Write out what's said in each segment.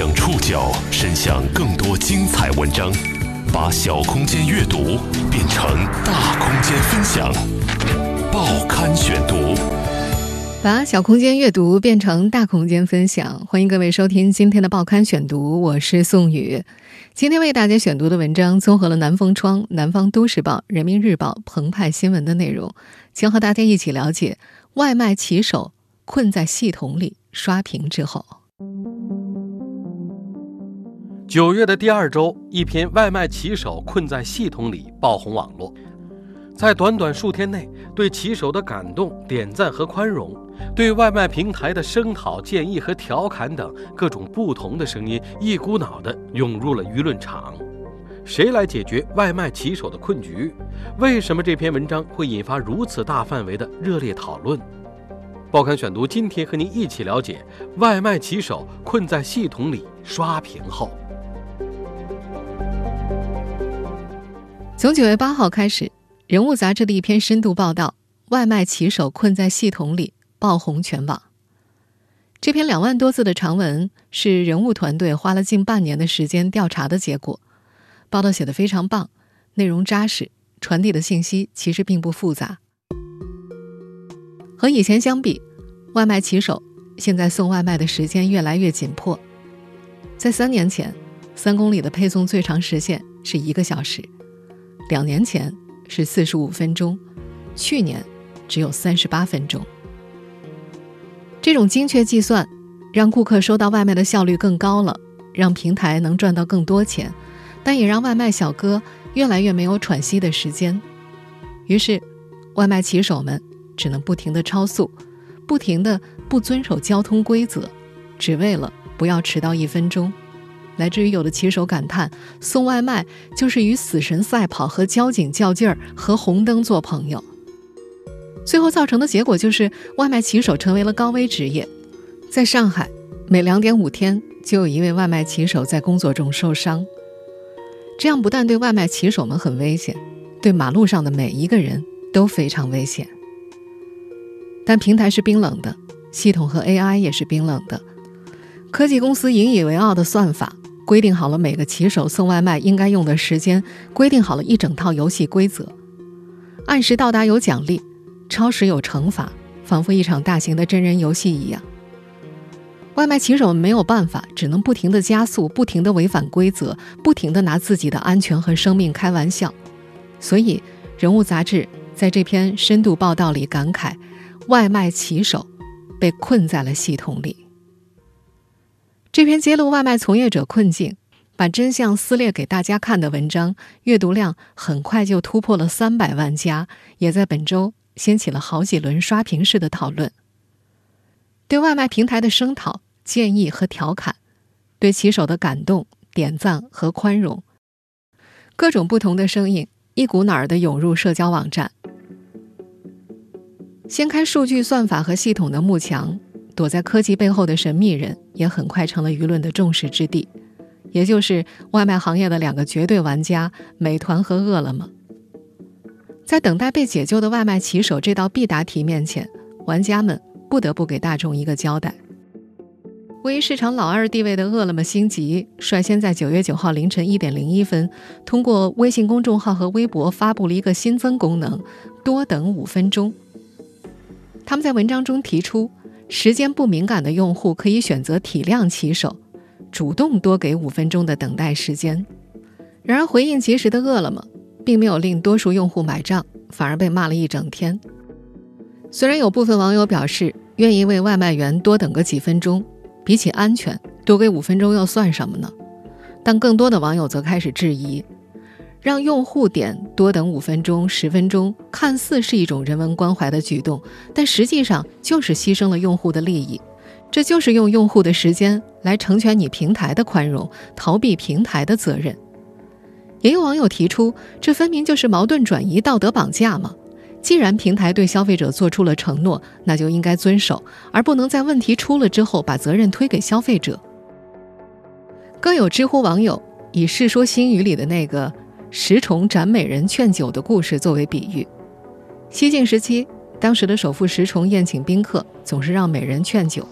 将触角伸向更多精彩文章，把小空间阅读变成大空间分享。报刊选读，把小空间阅读变成大空间分享。欢迎各位收听今天的报刊选读，我是宋宇。今天为大家选读的文章综合了南风窗、南方都市报、人民日报、澎湃新闻的内容，将和大家一起了解外卖骑手困在系统里刷屏之后。九月的第二周，一篇外卖骑手困在系统里爆红网络。在短短数天内，对骑手的感动、点赞和宽容，对外卖平台的声讨、建议和调侃等各种不同的声音，一股脑地涌入了舆论场。谁来解决外卖骑手的困局？为什么这篇文章会引发如此大范围的热烈讨论？报刊选读今天和您一起了解外卖骑手困在系统里刷屏后。从九月八号开始，《人物》杂志的一篇深度报道“外卖骑手困在系统里”爆红全网。这篇两万多字的长文是人物团队花了近半年的时间调查的结果。报道写得非常棒，内容扎实，传递的信息其实并不复杂。和以前相比，外卖骑手现在送外卖的时间越来越紧迫。在三年前，三公里的配送最长时限是一个小时。两年前是四十五分钟，去年只有三十八分钟。这种精确计算让顾客收到外卖的效率更高了，让平台能赚到更多钱，但也让外卖小哥越来越没有喘息的时间。于是，外卖骑手们只能不停的超速，不停的不遵守交通规则，只为了不要迟到一分钟。来自于有的骑手感叹：“送外卖就是与死神赛跑，和交警较劲儿，和红灯做朋友。”最后造成的结果就是，外卖骑手成为了高危职业。在上海，每两点五天就有一位外卖骑手在工作中受伤。这样不但对外卖骑手们很危险，对马路上的每一个人都非常危险。但平台是冰冷的，系统和 AI 也是冰冷的。科技公司引以为傲的算法。规定好了每个骑手送外卖应该用的时间，规定好了一整套游戏规则，按时到达有奖励，超时有惩罚，仿佛一场大型的真人游戏一样。外卖骑手没有办法，只能不停的加速，不停的违反规则，不停的拿自己的安全和生命开玩笑。所以，《人物》杂志在这篇深度报道里感慨：外卖骑手被困在了系统里。这篇揭露外卖从业者困境、把真相撕裂给大家看的文章，阅读量很快就突破了三百万加，也在本周掀起了好几轮刷屏式的讨论。对外卖平台的声讨、建议和调侃，对骑手的感动、点赞和宽容，各种不同的声音一股脑儿的涌入社交网站，掀开数据算法和系统的幕墙。躲在科技背后的神秘人也很快成了舆论的众矢之的，也就是外卖行业的两个绝对玩家——美团和饿了么。在等待被解救的外卖骑手这道必答题面前，玩家们不得不给大众一个交代。位于市场老二地位的饿了么星级，率先在九月九号凌晨一点零一分，通过微信公众号和微博发布了一个新增功能——多等五分钟。他们在文章中提出。时间不敏感的用户可以选择体谅骑手，主动多给五分钟的等待时间。然而，回应及时的饿了么，并没有令多数用户买账，反而被骂了一整天。虽然有部分网友表示愿意为外卖员多等个几分钟，比起安全，多给五分钟又算什么呢？但更多的网友则开始质疑。让用户点多等五分钟、十分钟，看似是一种人文关怀的举动，但实际上就是牺牲了用户的利益。这就是用用户的时间来成全你平台的宽容，逃避平台的责任。也有网友提出，这分明就是矛盾转移、道德绑架嘛！既然平台对消费者做出了承诺，那就应该遵守，而不能在问题出了之后把责任推给消费者。更有知乎网友以《世说新语》里的那个。石崇斩美人劝酒的故事作为比喻，西晋时期，当时的首富石崇宴请宾客，总是让美人劝酒，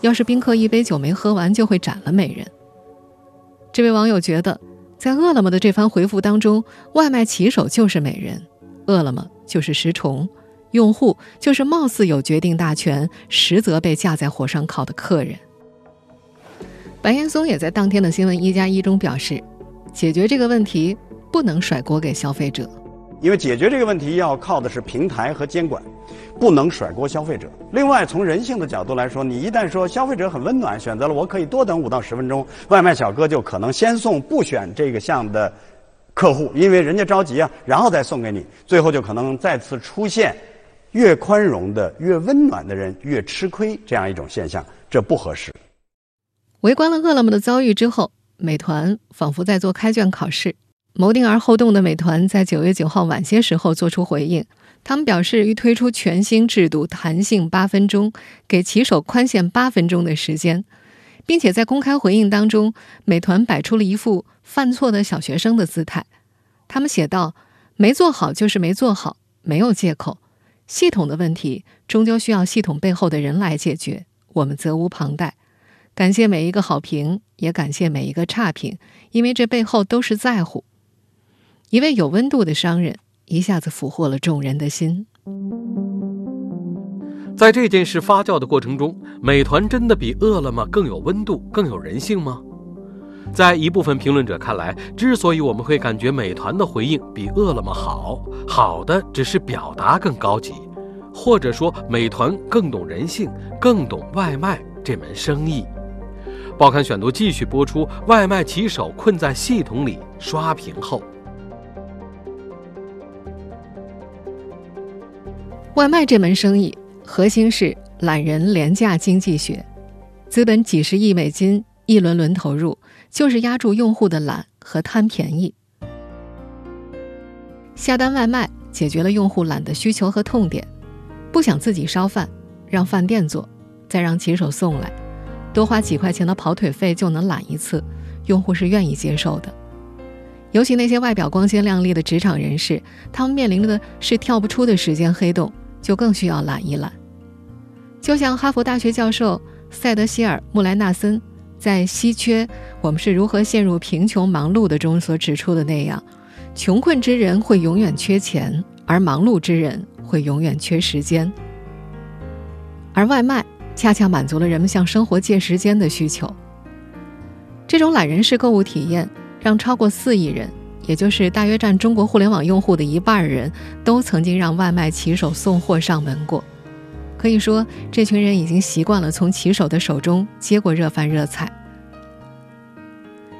要是宾客一杯酒没喝完，就会斩了美人。这位网友觉得，在饿了么的这番回复当中，外卖骑手就是美人，饿了么就是石崇，用户就是貌似有决定大权，实则被架在火上烤的客人。白岩松也在当天的新闻一加一中表示，解决这个问题不能甩锅给消费者，因为解决这个问题要靠的是平台和监管，不能甩锅消费者。另外，从人性的角度来说，你一旦说消费者很温暖，选择了我可以多等五到十分钟，外卖小哥就可能先送不选这个项的客户，因为人家着急啊，然后再送给你，最后就可能再次出现越宽容的、越温暖的人越吃亏这样一种现象，这不合适。围观了饿了么的遭遇之后，美团仿佛在做开卷考试。谋定而后动的美团在九月九号晚些时候做出回应，他们表示欲推出全新制度，弹性八分钟，给骑手宽限八分钟的时间，并且在公开回应当中，美团摆出了一副犯错的小学生的姿态。他们写道：“没做好就是没做好，没有借口。系统的问题终究需要系统背后的人来解决，我们责无旁贷。”感谢每一个好评，也感谢每一个差评，因为这背后都是在乎。一位有温度的商人一下子俘获了众人的心。在这件事发酵的过程中，美团真的比饿了么更有温度、更有人性吗？在一部分评论者看来，之所以我们会感觉美团的回应比饿了么好，好的只是表达更高级，或者说美团更懂人性，更懂外卖这门生意。报刊选读继续播出。外卖骑手困在系统里刷屏后，外卖这门生意核心是懒人廉价经济学，资本几十亿美金一轮轮投入，就是压住用户的懒和贪便宜。下单外卖解决了用户懒的需求和痛点，不想自己烧饭，让饭店做，再让骑手送来。多花几块钱的跑腿费就能懒一次，用户是愿意接受的。尤其那些外表光鲜亮丽的职场人士，他们面临的是跳不出的时间黑洞，就更需要懒一懒。就像哈佛大学教授塞德希尔·穆莱纳森在《稀缺：我们是如何陷入贫穷忙碌的》中所指出的那样，穷困之人会永远缺钱，而忙碌之人会永远缺时间。而外卖。恰恰满足了人们向生活借时间的需求。这种懒人式购物体验，让超过四亿人，也就是大约占中国互联网用户的一半人都曾经让外卖骑手送货上门过。可以说，这群人已经习惯了从骑手的手中接过热饭热菜。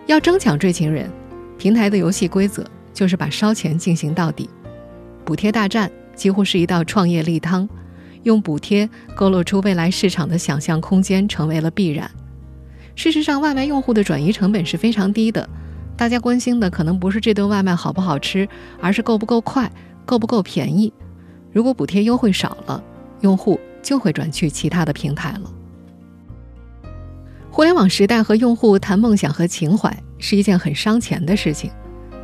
要争抢这群人，平台的游戏规则就是把烧钱进行到底，补贴大战几乎是一道创业例汤。用补贴勾勒出未来市场的想象空间成为了必然。事实上，外卖用户的转移成本是非常低的。大家关心的可能不是这顿外卖好不好吃，而是够不够快，够不够便宜。如果补贴优惠少了，用户就会转去其他的平台了。互联网时代和用户谈梦想和情怀是一件很伤钱的事情，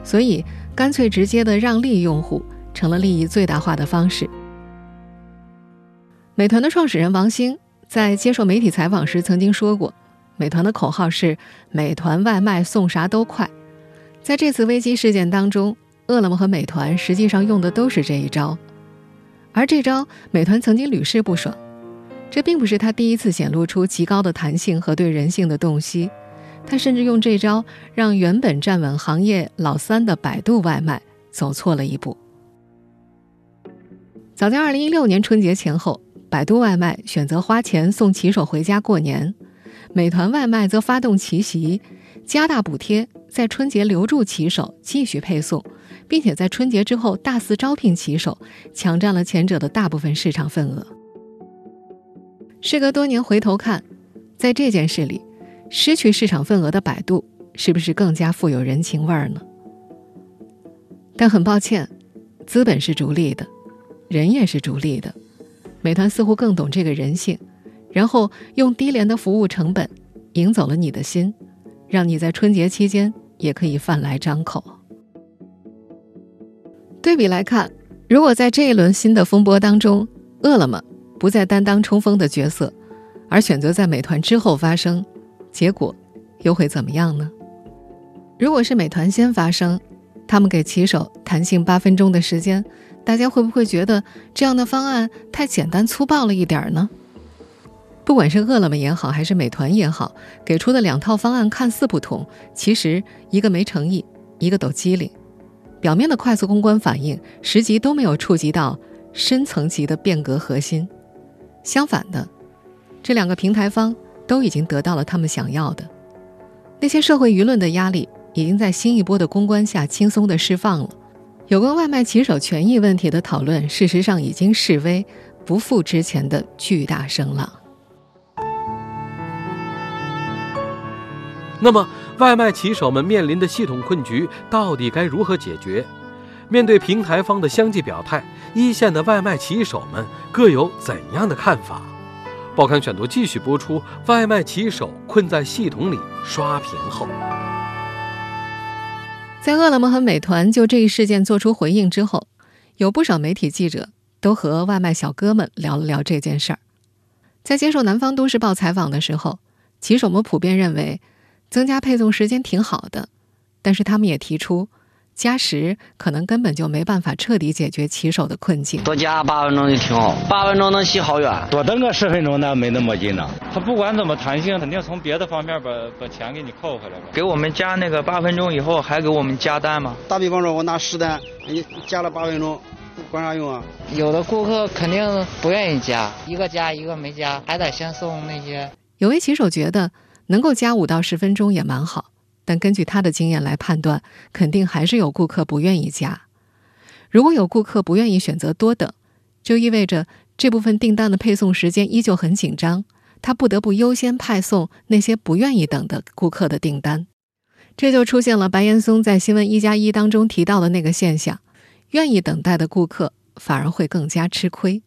所以干脆直接的让利用户成了利益最大化的方式。美团的创始人王兴在接受媒体采访时曾经说过：“美团的口号是‘美团外卖送啥都快’。”在这次危机事件当中，饿了么和美团实际上用的都是这一招，而这招美团曾经屡试不爽。这并不是他第一次显露出极高的弹性和对人性的洞悉，他甚至用这招让原本站稳行业老三的百度外卖走错了一步。早在2016年春节前后。百度外卖选择花钱送骑手回家过年，美团外卖则发动奇袭，加大补贴，在春节留住骑手继续配送，并且在春节之后大肆招聘骑手，抢占了前者的大部分市场份额。时隔多年回头看，在这件事里，失去市场份额的百度是不是更加富有人情味儿呢？但很抱歉，资本是逐利的，人也是逐利的。美团似乎更懂这个人性，然后用低廉的服务成本赢走了你的心，让你在春节期间也可以饭来张口。对比来看，如果在这一轮新的风波当中，饿了么不再担当冲锋的角色，而选择在美团之后发声，结果又会怎么样呢？如果是美团先发声，他们给骑手弹性八分钟的时间，大家会不会觉得这样的方案太简单粗暴了一点儿呢？不管是饿了么也好，还是美团也好，给出的两套方案看似不同，其实一个没诚意，一个抖机灵。表面的快速公关反应，实际都没有触及到深层级的变革核心。相反的，这两个平台方都已经得到了他们想要的。那些社会舆论的压力已经在新一波的公关下轻松的释放了。有关外卖骑手权益问题的讨论，事实上已经示威，不复之前的巨大声浪。那么，外卖骑手们面临的系统困局到底该如何解决？面对平台方的相继表态，一线的外卖骑手们各有怎样的看法？报刊选读继续播出。外卖骑手困在系统里刷屏后，在饿了么和美团就这一事件做出回应之后，有不少媒体记者都和外卖小哥们聊了聊这件事儿。在接受《南方都市报》采访的时候，骑手们普遍认为。增加配送时间挺好的，但是他们也提出，加时可能根本就没办法彻底解决骑手的困境。多加八分钟就挺好，八分钟能骑好远。多等个十分钟那没那么紧张。他不管怎么弹性，肯定从别的方面把把钱给你扣回来吧。给我们加那个八分钟以后，还给我们加单吗？打比方说，我拿十单，你加了八分钟，管啥用啊？有的顾客肯定不愿意加，一个加一个没加，还得先送那些。有位骑手觉得。能够加五到十分钟也蛮好，但根据他的经验来判断，肯定还是有顾客不愿意加。如果有顾客不愿意选择多等，就意味着这部分订单的配送时间依旧很紧张，他不得不优先派送那些不愿意等的顾客的订单。这就出现了白岩松在新闻一加一当中提到的那个现象：愿意等待的顾客反而会更加吃亏。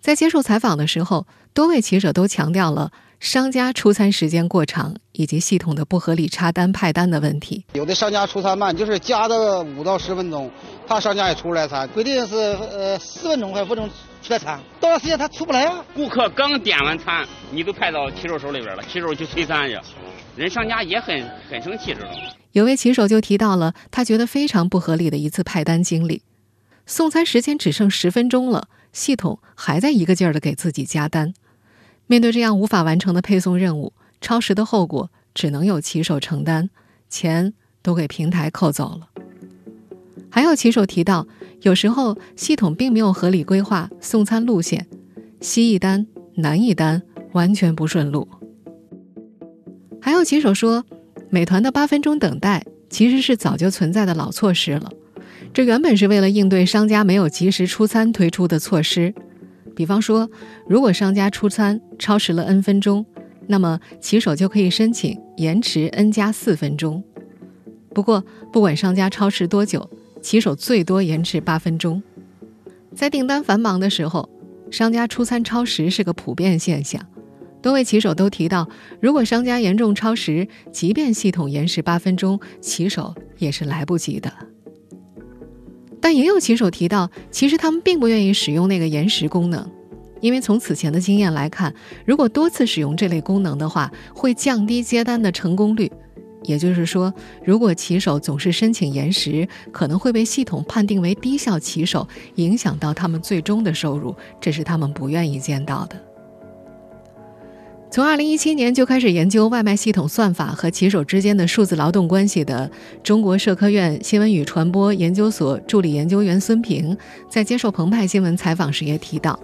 在接受采访的时候，多位骑者都强调了。商家出餐时间过长以及系统的不合理插单派单的问题，有的商家出餐慢，就是加的五到十分钟，他商家也出不来餐，规定是呃四分钟还五分钟出来餐，到了时间他出不来啊。顾客刚点完餐，你都派到骑手手里边了，骑手去催餐去，人商家也很很生气，知道吗？有位骑手就提到了他觉得非常不合理的一次派单经历，送餐时间只剩十分钟了，系统还在一个劲儿的给自己加单。面对这样无法完成的配送任务，超时的后果只能由骑手承担，钱都给平台扣走了。还有骑手提到，有时候系统并没有合理规划送餐路线，西一单南一单，完全不顺路。还有骑手说，美团的八分钟等待其实是早就存在的老措施了，这原本是为了应对商家没有及时出餐推出的措施。比方说，如果商家出餐超时了 n 分钟，那么骑手就可以申请延迟 n 加四分钟。不过，不管商家超时多久，骑手最多延迟八分钟。在订单繁忙的时候，商家出餐超时是个普遍现象。多位骑手都提到，如果商家严重超时，即便系统延时八分钟，骑手也是来不及的。但也有骑手提到，其实他们并不愿意使用那个延时功能，因为从此前的经验来看，如果多次使用这类功能的话，会降低接单的成功率。也就是说，如果骑手总是申请延时，可能会被系统判定为低效骑手，影响到他们最终的收入，这是他们不愿意见到的。从二零一七年就开始研究外卖系统算法和骑手之间的数字劳动关系的中国社科院新闻与传播研究所助理研究员孙平，在接受澎湃新闻采访时也提到，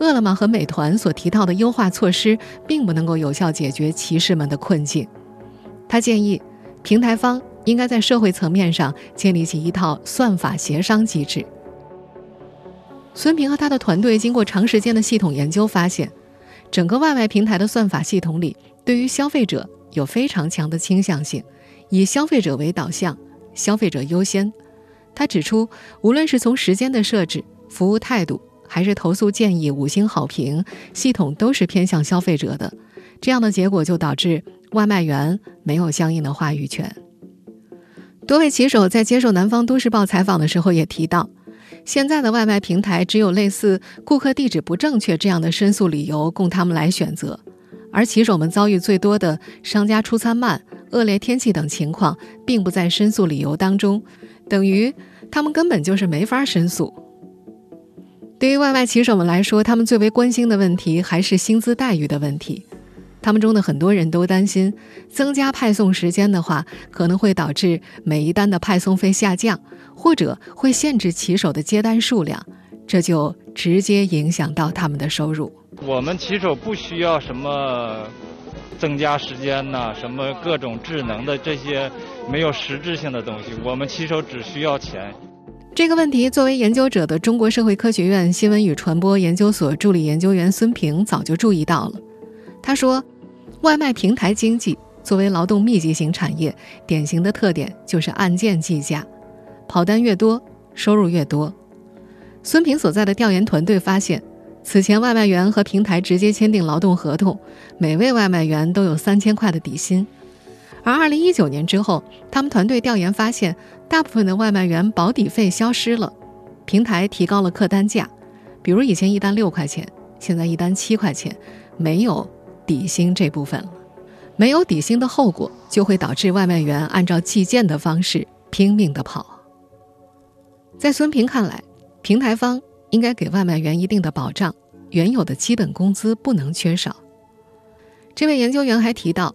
饿了么和美团所提到的优化措施，并不能够有效解决骑士们的困境。他建议，平台方应该在社会层面上建立起一套算法协商机制。孙平和他的团队经过长时间的系统研究发现。整个外卖平台的算法系统里，对于消费者有非常强的倾向性，以消费者为导向，消费者优先。他指出，无论是从时间的设置、服务态度，还是投诉建议、五星好评，系统都是偏向消费者的。这样的结果就导致外卖员没有相应的话语权。多位骑手在接受《南方都市报》采访的时候也提到。现在的外卖平台只有类似顾客地址不正确这样的申诉理由供他们来选择，而骑手们遭遇最多的商家出餐慢、恶劣天气等情况并不在申诉理由当中，等于他们根本就是没法申诉。对于外卖骑手们来说，他们最为关心的问题还是薪资待遇的问题。他们中的很多人都担心，增加派送时间的话，可能会导致每一单的派送费下降，或者会限制骑手的接单数量，这就直接影响到他们的收入。我们骑手不需要什么增加时间呐，什么各种智能的这些没有实质性的东西，我们骑手只需要钱。这个问题，作为研究者的中国社会科学院新闻与传播研究所助理研究员孙平早就注意到了。他说，外卖平台经济作为劳动密集型产业，典型的特点就是按件计价，跑单越多，收入越多。孙平所在的调研团队发现，此前外卖员和平台直接签订劳动合同，每位外卖员都有三千块的底薪。而二零一九年之后，他们团队调研发现，大部分的外卖员保底费消失了，平台提高了客单价，比如以前一单六块钱，现在一单七块钱，没有底薪这部分了。没有底薪的后果，就会导致外卖员按照计件的方式拼命的跑。在孙平看来，平台方应该给外卖员一定的保障，原有的基本工资不能缺少。这位研究员还提到。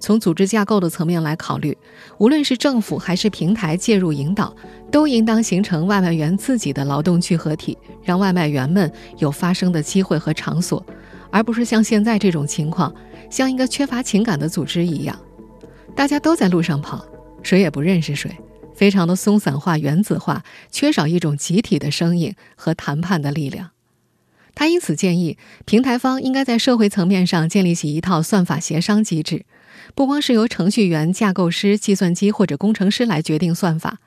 从组织架构的层面来考虑，无论是政府还是平台介入引导，都应当形成外卖员自己的劳动聚合体，让外卖员们有发声的机会和场所，而不是像现在这种情况，像一个缺乏情感的组织一样，大家都在路上跑，谁也不认识谁，非常的松散化、原子化，缺少一种集体的声音和谈判的力量。他因此建议，平台方应该在社会层面上建立起一套算法协商机制。不光是由程序员、架构师、计算机或者工程师来决定算法，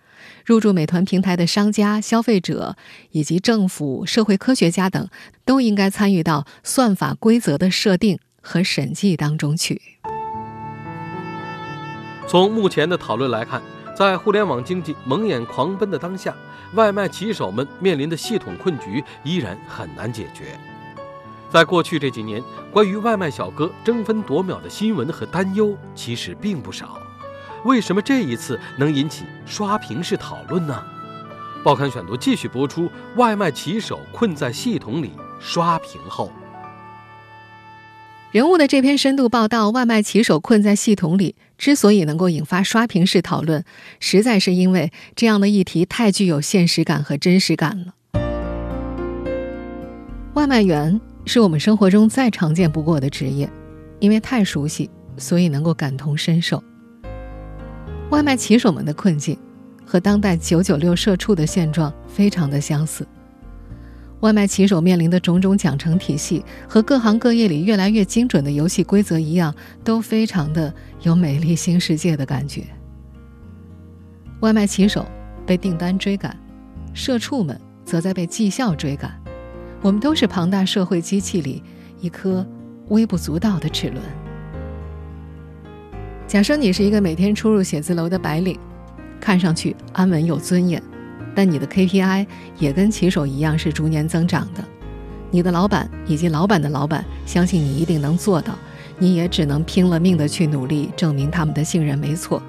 入驻美团平台的商家、消费者以及政府、社会科学家等，都应该参与到算法规则的设定和审计当中去。从目前的讨论来看，在互联网经济蒙眼狂奔的当下，外卖骑手们面临的系统困局依然很难解决。在过去这几年，关于外卖小哥争分夺秒的新闻和担忧其实并不少。为什么这一次能引起刷屏式讨论呢？报刊选读继续播出：外卖骑手困在系统里刷屏后，人物的这篇深度报道，外卖骑手困在系统里之所以能够引发刷屏式讨论，实在是因为这样的议题太具有现实感和真实感了。外卖员。是我们生活中再常见不过的职业，因为太熟悉，所以能够感同身受。外卖骑手们的困境和当代九九六社畜的现状非常的相似。外卖骑手面临的种种奖惩体系和各行各业里越来越精准的游戏规则一样，都非常的有美丽新世界的感觉。外卖骑手被订单追赶，社畜们则在被绩效追赶。我们都是庞大社会机器里一颗微不足道的齿轮。假设你是一个每天出入写字楼的白领，看上去安稳有尊严，但你的 KPI 也跟骑手一样是逐年增长的。你的老板以及老板的老板相信你一定能做到，你也只能拼了命的去努力，证明他们的信任没错。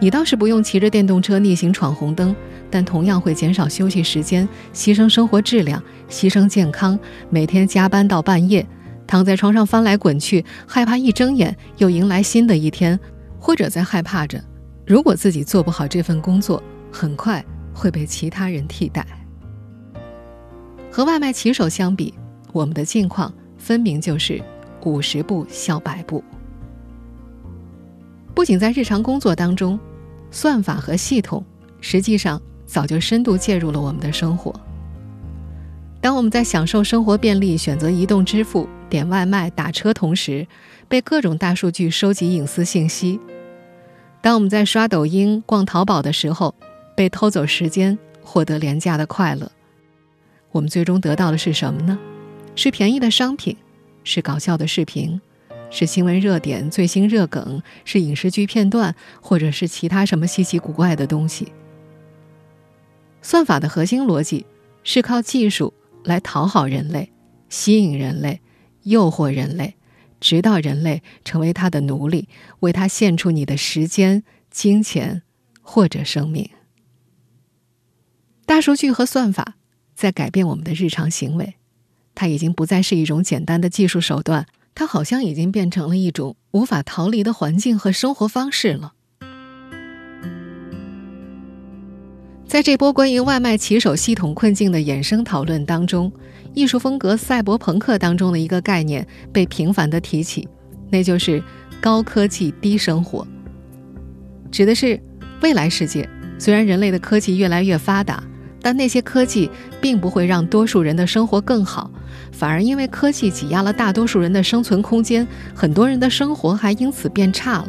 你倒是不用骑着电动车逆行闯红灯，但同样会减少休息时间，牺牲生活质量，牺牲健康，每天加班到半夜，躺在床上翻来滚去，害怕一睁眼又迎来新的一天，或者在害怕着，如果自己做不好这份工作，很快会被其他人替代。和外卖骑手相比，我们的境况分明就是五十步笑百步。不仅在日常工作当中。算法和系统实际上早就深度介入了我们的生活。当我们在享受生活便利、选择移动支付、点外卖、打车同时，被各种大数据收集隐私信息；当我们在刷抖音、逛淘宝的时候，被偷走时间，获得廉价的快乐，我们最终得到的是什么呢？是便宜的商品，是搞笑的视频。是新闻热点、最新热梗，是影视剧片段，或者是其他什么稀奇古怪的东西。算法的核心逻辑是靠技术来讨好人类、吸引人类、诱惑人类，直到人类成为他的奴隶，为他献出你的时间、金钱或者生命。大数据和算法在改变我们的日常行为，它已经不再是一种简单的技术手段，它好像已经变成了一种无法逃离的环境和生活方式了。在这波关于外卖骑手系统困境的衍生讨论当中，艺术风格赛博朋克当中的一个概念被频繁的提起，那就是高科技低生活。指的是未来世界，虽然人类的科技越来越发达，但那些科技并不会让多数人的生活更好，反而因为科技挤压了大多数人的生存空间，很多人的生活还因此变差了。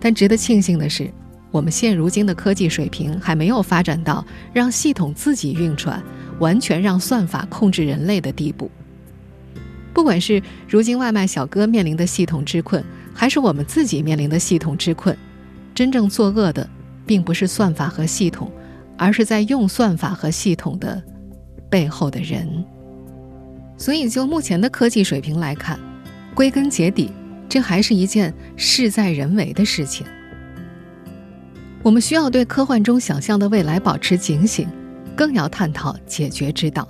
但值得庆幸的是。我们现如今的科技水平还没有发展到让系统自己运转、完全让算法控制人类的地步。不管是如今外卖小哥面临的系统之困，还是我们自己面临的系统之困，真正作恶的并不是算法和系统，而是在用算法和系统的背后的人。所以，就目前的科技水平来看，归根结底，这还是一件事在人为的事情。我们需要对科幻中想象的未来保持警醒，更要探讨解决之道。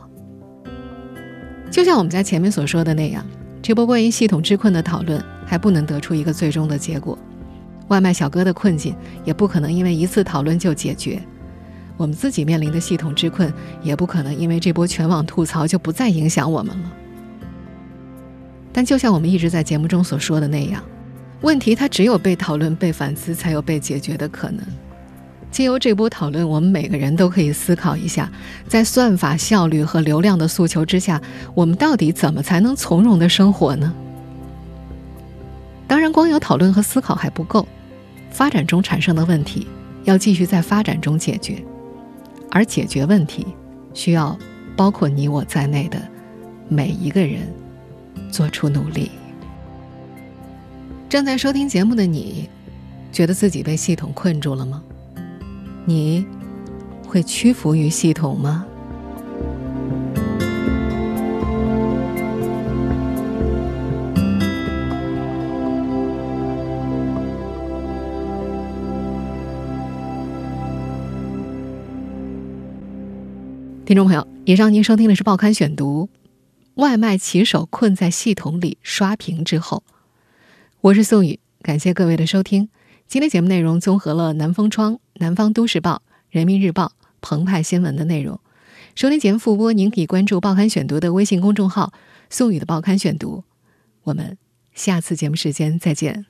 就像我们在前面所说的那样，这波关于系统之困的讨论还不能得出一个最终的结果。外卖小哥的困境也不可能因为一次讨论就解决，我们自己面临的系统之困也不可能因为这波全网吐槽就不再影响我们了。但就像我们一直在节目中所说的那样。问题它只有被讨论、被反思，才有被解决的可能。借由这波讨论，我们每个人都可以思考一下，在算法效率和流量的诉求之下，我们到底怎么才能从容的生活呢？当然，光有讨论和思考还不够，发展中产生的问题要继续在发展中解决，而解决问题需要包括你我在内的每一个人做出努力。正在收听节目的你，觉得自己被系统困住了吗？你会屈服于系统吗？听众朋友，以上您收听的是《报刊选读》，外卖骑手困在系统里刷屏之后。我是宋宇，感谢各位的收听。今天节目内容综合了《南风窗》《南方都市报》《人民日报》《澎湃新闻》的内容。收听节目复播，您可以关注《报刊选读》的微信公众号“宋宇的报刊选读”。我们下次节目时间再见。